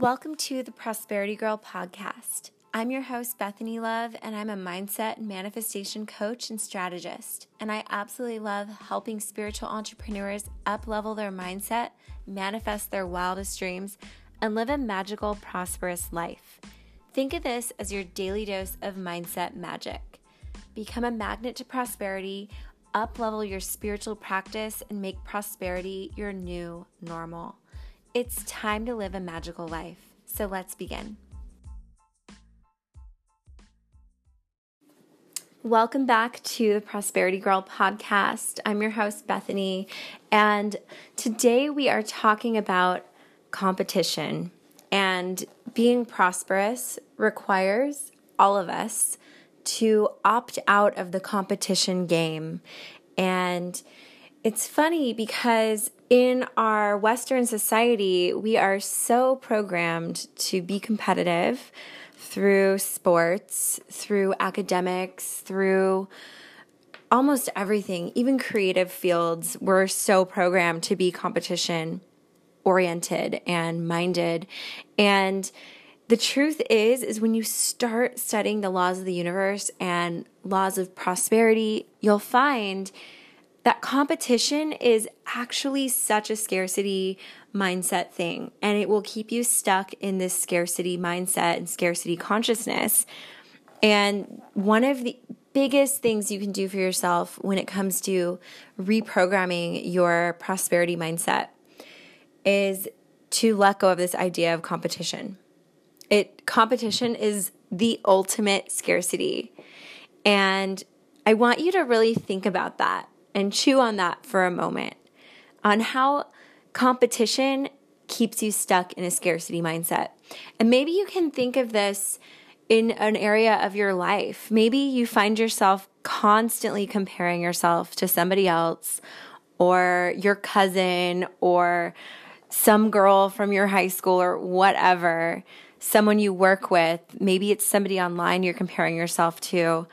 Welcome to the Prosperity Girl podcast. I'm your host, Bethany Love, and I'm a mindset and manifestation coach and strategist. And I absolutely love helping spiritual entrepreneurs up level their mindset, manifest their wildest dreams, and live a magical, prosperous life. Think of this as your daily dose of mindset magic. Become a magnet to prosperity, up level your spiritual practice, and make prosperity your new normal. It's time to live a magical life. So let's begin. Welcome back to the Prosperity Girl podcast. I'm your host, Bethany, and today we are talking about competition. And being prosperous requires all of us to opt out of the competition game. And it's funny because in our Western society, we are so programmed to be competitive through sports, through academics, through almost everything, even creative fields. We're so programmed to be competition oriented and minded. And the truth is is when you start studying the laws of the universe and laws of prosperity, you'll find that competition is actually such a scarcity mindset thing and it will keep you stuck in this scarcity mindset and scarcity consciousness. And one of the biggest things you can do for yourself when it comes to reprogramming your prosperity mindset is to let go of this idea of competition. It competition is the ultimate scarcity. And I want you to really think about that and chew on that for a moment on how competition keeps you stuck in a scarcity mindset. And maybe you can think of this in an area of your life. Maybe you find yourself constantly comparing yourself to somebody else or your cousin or some girl from your high school or whatever, someone you work with. Maybe it's somebody online you're comparing yourself to,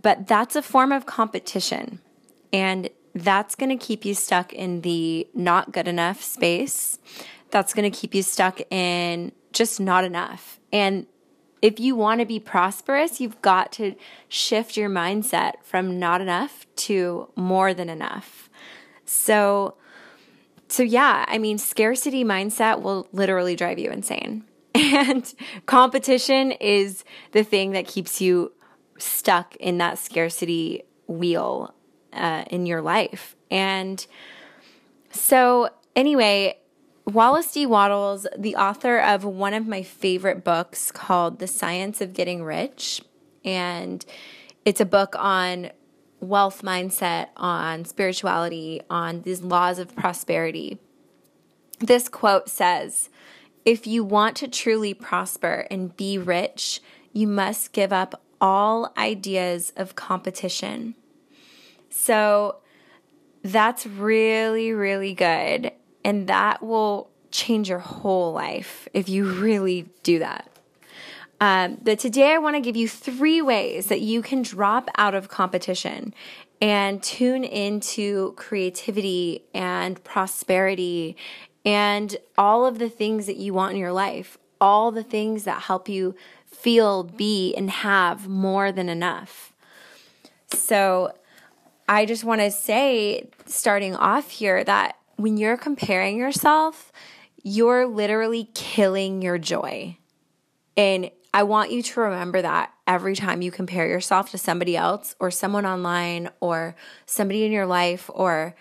but that's a form of competition. And that's going to keep you stuck in the not good enough space. That's going to keep you stuck in just not enough. And if you want to be prosperous, you've got to shift your mindset from not enough to more than enough. So, so yeah, I mean, scarcity mindset will literally drive you insane. And competition is the thing that keeps you stuck in that scarcity wheel uh, in your life. And so, anyway, Wallace D. Wattles, the author of one of my favorite books called The Science of Getting Rich, and it's a book on wealth mindset, on spirituality, on these laws of prosperity. This quote says, If you want to truly prosper and be rich, you must give up all ideas of competition. So that's really, really good. And that will change your whole life if you really do that. Um, but today I want to give you three ways that you can drop out of competition and tune into creativity and prosperity and all of the things that you want in your life, all the things that help you feel, be, and have more than enough. So, I just want to say, starting off here, that when you're comparing yourself, you're literally killing your joy. And I want you to remember that every time you compare yourself to somebody else or someone online or somebody in your life or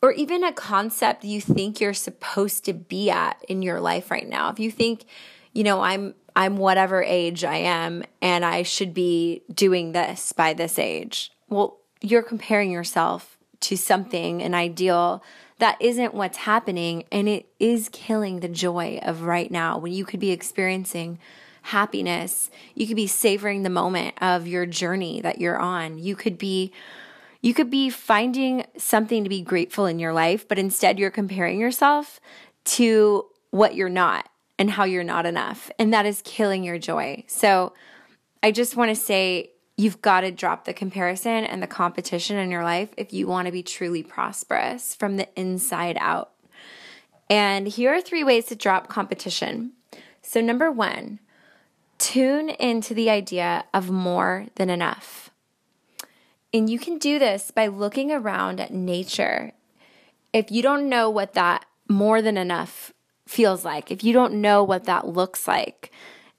or even a concept you think you're supposed to be at in your life right now. If you think, you know, I'm I'm whatever age I am and I should be doing this by this age. Well, you're comparing yourself to something, an ideal that isn't what's happening. And it is killing the joy of right now when you could be experiencing happiness. You could be savoring the moment of your journey that you're on. You could be you could be finding something to be grateful in your life, but instead you're comparing yourself to what you're not and how you're not enough. And that is killing your joy. So I just want to say you've got to drop the comparison and the competition in your life if you want to be truly prosperous from the inside out. And here are three ways to drop competition. So, number one, tune into the idea of more than enough. And you can do this by looking around at nature. If you don't know what that more than enough feels like, if you don't know what that looks like,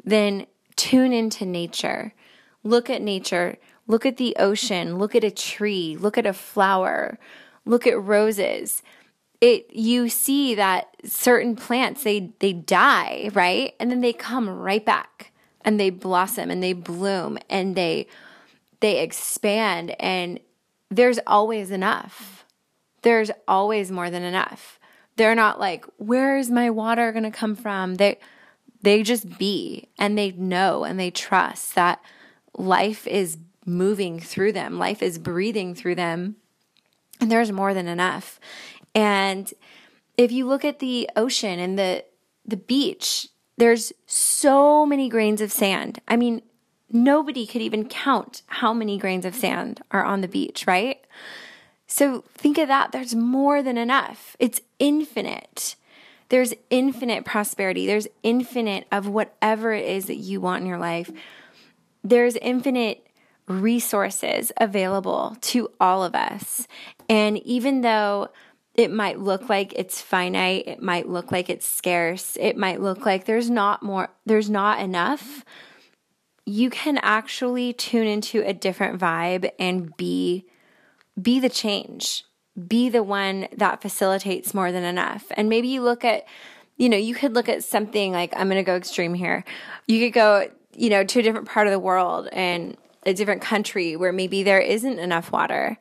then tune into nature. Look at nature. Look at the ocean. Look at a tree. Look at a flower. Look at roses. It you see that certain plants they they die, right? And then they come right back and they blossom and they bloom and they they expand and there's always enough. There's always more than enough. They're not like, where is my water going to come from? They they just be and they know and they trust that life is moving through them. Life is breathing through them. And there's more than enough. And if you look at the ocean and the the beach, there's so many grains of sand. I mean, nobody could even count how many grains of sand are on the beach, right? So think of that. There's more than enough. It's infinite. There's infinite prosperity. There's infinite of whatever it is that you want in your life. There's infinite resources available to all of us. And even though it might look like it's finite, it might look like it's scarce, it might look like there's not more, there's not enough you can actually tune into a different vibe and be be the change. Be the one that facilitates more than enough. And maybe you look at you know you could look at something like i'm going to go extreme here. You could go you know to a different part of the world and a different country where maybe there isn't enough water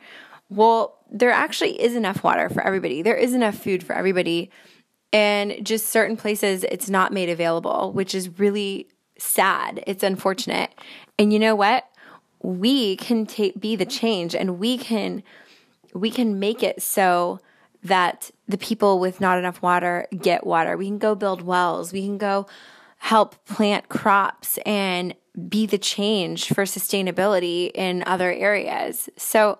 well there actually is enough water for everybody there is enough food for everybody and just certain places it's not made available which is really sad. It's unfortunate. And you know what? We can take be the change and we can we can make it so that the people with not enough water get water. We can go build wells. We can go help plant crops and be the change for sustainability in other areas. So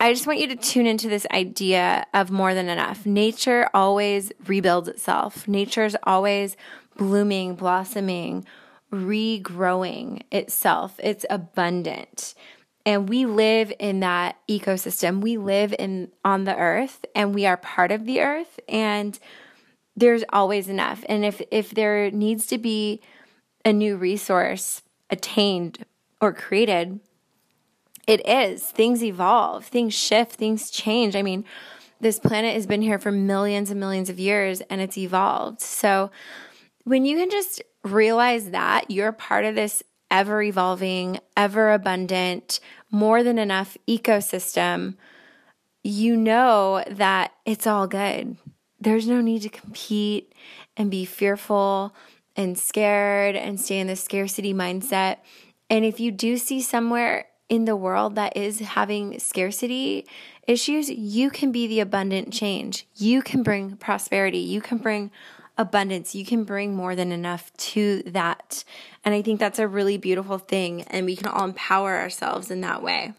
I just want you to tune into this idea of more than enough. Nature always rebuilds itself. Nature's always blooming, blossoming, regrowing itself. It's abundant. And we live in that ecosystem. We live in on the earth and we are part of the earth and there's always enough. And if if there needs to be a new resource attained or created, it is. Things evolve, things shift, things change. I mean, this planet has been here for millions and millions of years and it's evolved. So when you can just realize that you're part of this ever evolving, ever abundant, more than enough ecosystem, you know that it's all good. There's no need to compete and be fearful and scared and stay in the scarcity mindset. And if you do see somewhere in the world that is having scarcity issues, you can be the abundant change. You can bring prosperity. You can bring abundance. You can bring more than enough to that. And I think that's a really beautiful thing. And we can all empower ourselves in that way.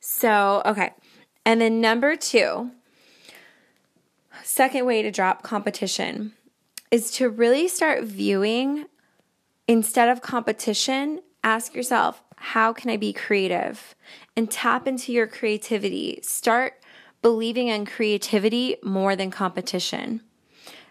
So, okay. And then number two, second way to drop competition is to really start viewing instead of competition, ask yourself, how can I be creative? And tap into your creativity. Start believing in creativity more than competition.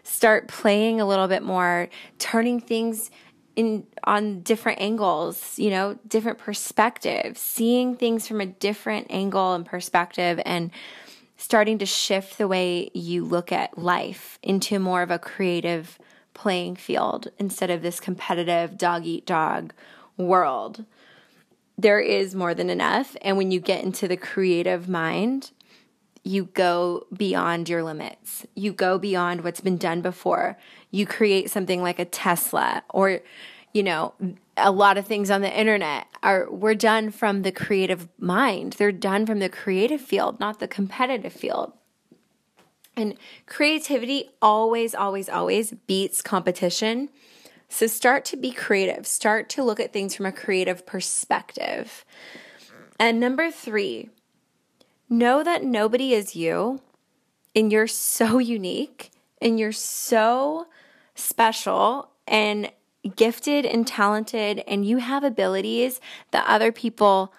Start playing a little bit more, turning things in on different angles, you know, different perspectives, seeing things from a different angle and perspective and starting to shift the way you look at life into more of a creative playing field instead of this competitive dog eat dog world. There is more than enough. And when you get into the creative mind, you go beyond your limits. You go beyond what's been done before. You create something like a Tesla or, you know, a lot of things on the internet are we're done from the creative mind. They're done from the creative field, not the competitive field. And creativity always, always, always beats competition. So start to be creative. Start to look at things from a creative perspective. And number three, Know that nobody is you and you're so unique and you're so special and gifted and talented, and you have abilities that other people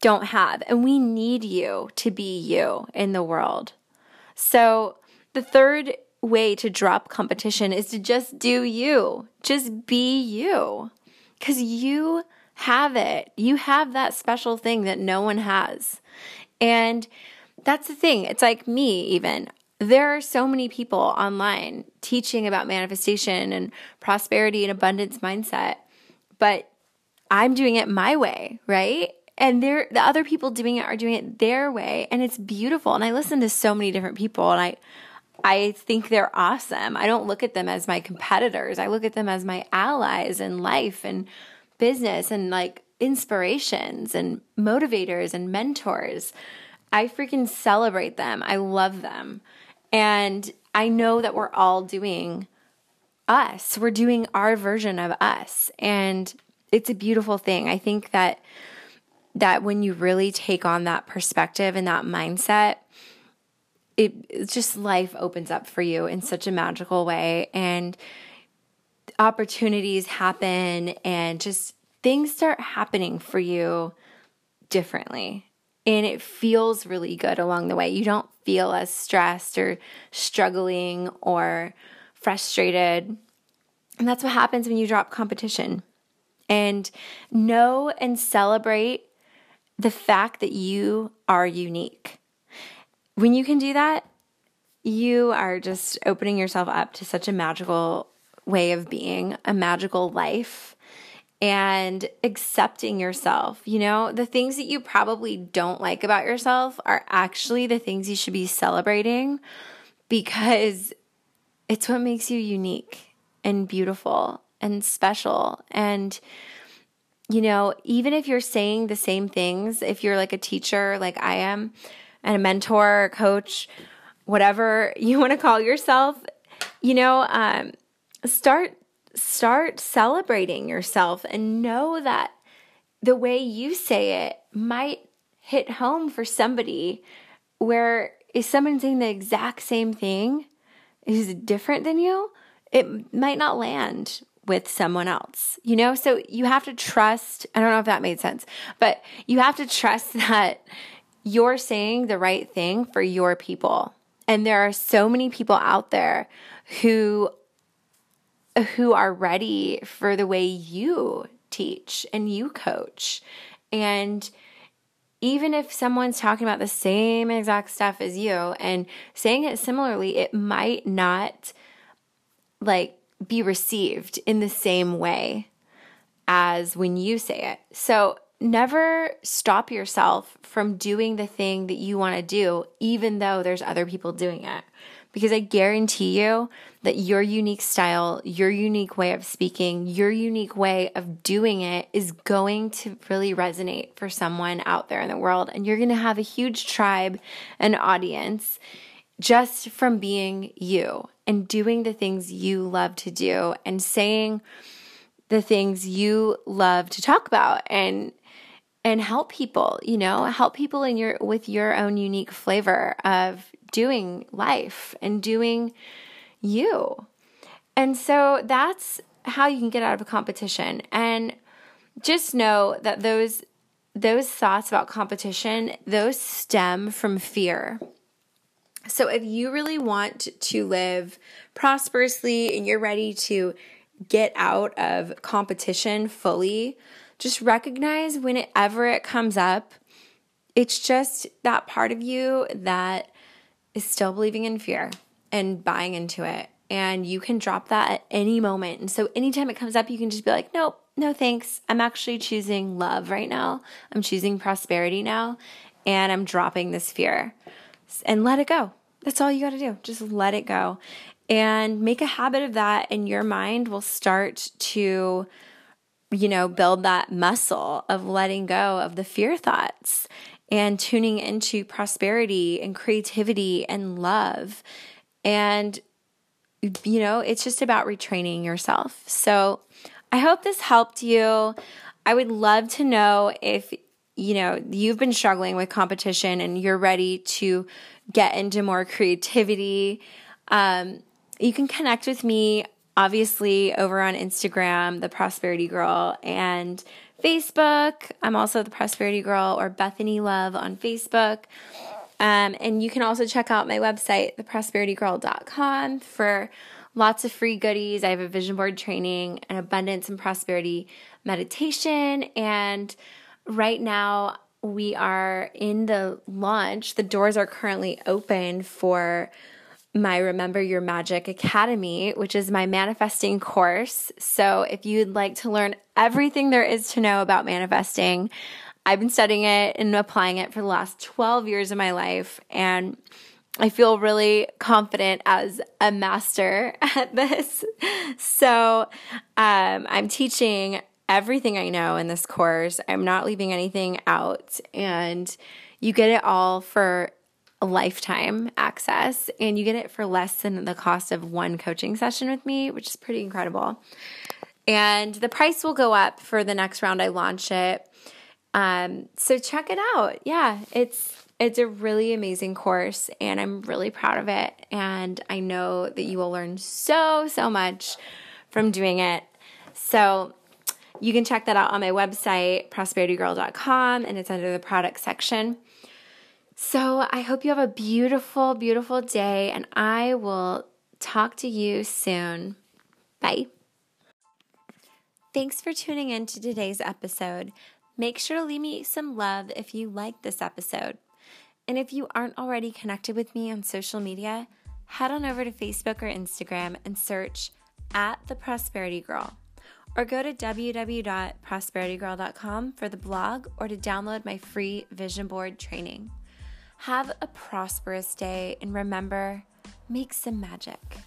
don't have. And we need you to be you in the world. So, the third way to drop competition is to just do you, just be you, because you have it. You have that special thing that no one has. And that's the thing. It's like me, even. There are so many people online teaching about manifestation and prosperity and abundance mindset, but I'm doing it my way, right? And there the other people doing it are doing it their way and it's beautiful. And I listen to so many different people and I I think they're awesome. I don't look at them as my competitors. I look at them as my allies in life and business and like inspirations and motivators and mentors. I freaking celebrate them. I love them. And I know that we're all doing us. We're doing our version of us. And it's a beautiful thing. I think that that when you really take on that perspective and that mindset, it just life opens up for you in such a magical way and opportunities happen and just things start happening for you differently and it feels really good along the way. You don't feel as stressed or struggling or frustrated. And that's what happens when you drop competition. And know and celebrate the fact that you are unique. When you can do that, you are just opening yourself up to such a magical way of being, a magical life and accepting yourself. You know, the things that you probably don't like about yourself are actually the things you should be celebrating because it's what makes you unique and beautiful and special. And, you know, even if you're saying the same things, if you're like a teacher, like I am, and a mentor, a coach, whatever you want to call yourself, you know, um, start start celebrating yourself and know that the way you say it might hit home for somebody where is someone saying the exact same thing is different than you it might not land with someone else you know? So you have to trust i don't know if that made sense but you have to trust that you're saying the right thing for your people. And there are so many people out there who who are ready for the way you teach and you coach. And even if someone's talking about the same exact stuff as you and saying it similarly, it might not like be received in the same way as when you say it. So never stop yourself from doing the thing that you want to do, even though there's other people doing it because I guarantee you that your unique style, your unique way of speaking, your unique way of doing it is going to really resonate for someone out there in the world. And you're going to have a huge tribe and audience just from being you and doing the things you love to do and saying the things you love to talk about and and help people, you know, help people in your with your own unique flavor of doing life and doing you. And so that's how you can get out of a competition. And just know that those those thoughts about competition, those stem from fear. So if you really want to live prosperously and you're ready to get out of competition fully, just recognize whenever it comes up, it's just that part of you that is still believing in fear and buying into it. And you can drop that at any moment. And so anytime it comes up, you can just be like, nope, no thanks. I'm actually choosing love right now. I'm choosing prosperity now. And I'm dropping this fear and let it go. That's all you got to do. Just let it go and make a habit of that. And your mind will start to, you know, build that muscle of letting go of the fear thoughts and tuning into prosperity and creativity and love. And, you know, it's just about retraining yourself. So I hope this helped you. I would love to know if, you know, you've been struggling with competition and you're ready to get into more creativity. Um, you can connect with me obviously over on Instagram, the Prosperity Girl, and Facebook. I'm also the Prosperity Girl or Bethany Love on Facebook. Um, and you can also check out my website, theprosperitygirl.com, for lots of free goodies. I have a vision board training, an abundance and prosperity meditation, and right now we are in the launch. The doors are currently open for my Remember Your Magic Academy, which is my manifesting course. So, if you'd like to learn everything there is to know about manifesting, I've been studying it and applying it for the last 12 years of my life. And I feel really confident as a master at this. So, um, I'm teaching everything I know in this course. I'm not leaving anything out. And you get it all for lifetime access and you get it for less than the cost of one coaching session with me, which is pretty incredible. And the price will go up for the next round I launch it. Um, so check it out. Yeah, it's it's a really amazing course and I'm really proud of it. And I know that you will learn so, so much from doing it. So you can check that out on my website, prosperitygirl.com, and it's under the product section. So I hope you have a beautiful, beautiful day, and I will talk to you soon. Bye. Thanks for tuning in to today's episode. Make sure to leave me some love if you like this episode. And if you aren't already connected with me on social media, head on over to Facebook or Instagram and search at The Prosperity Girl. Or go to www.prosperitygirl.com for the blog or to download my free vision board training. Have a prosperous day and remember, make some magic.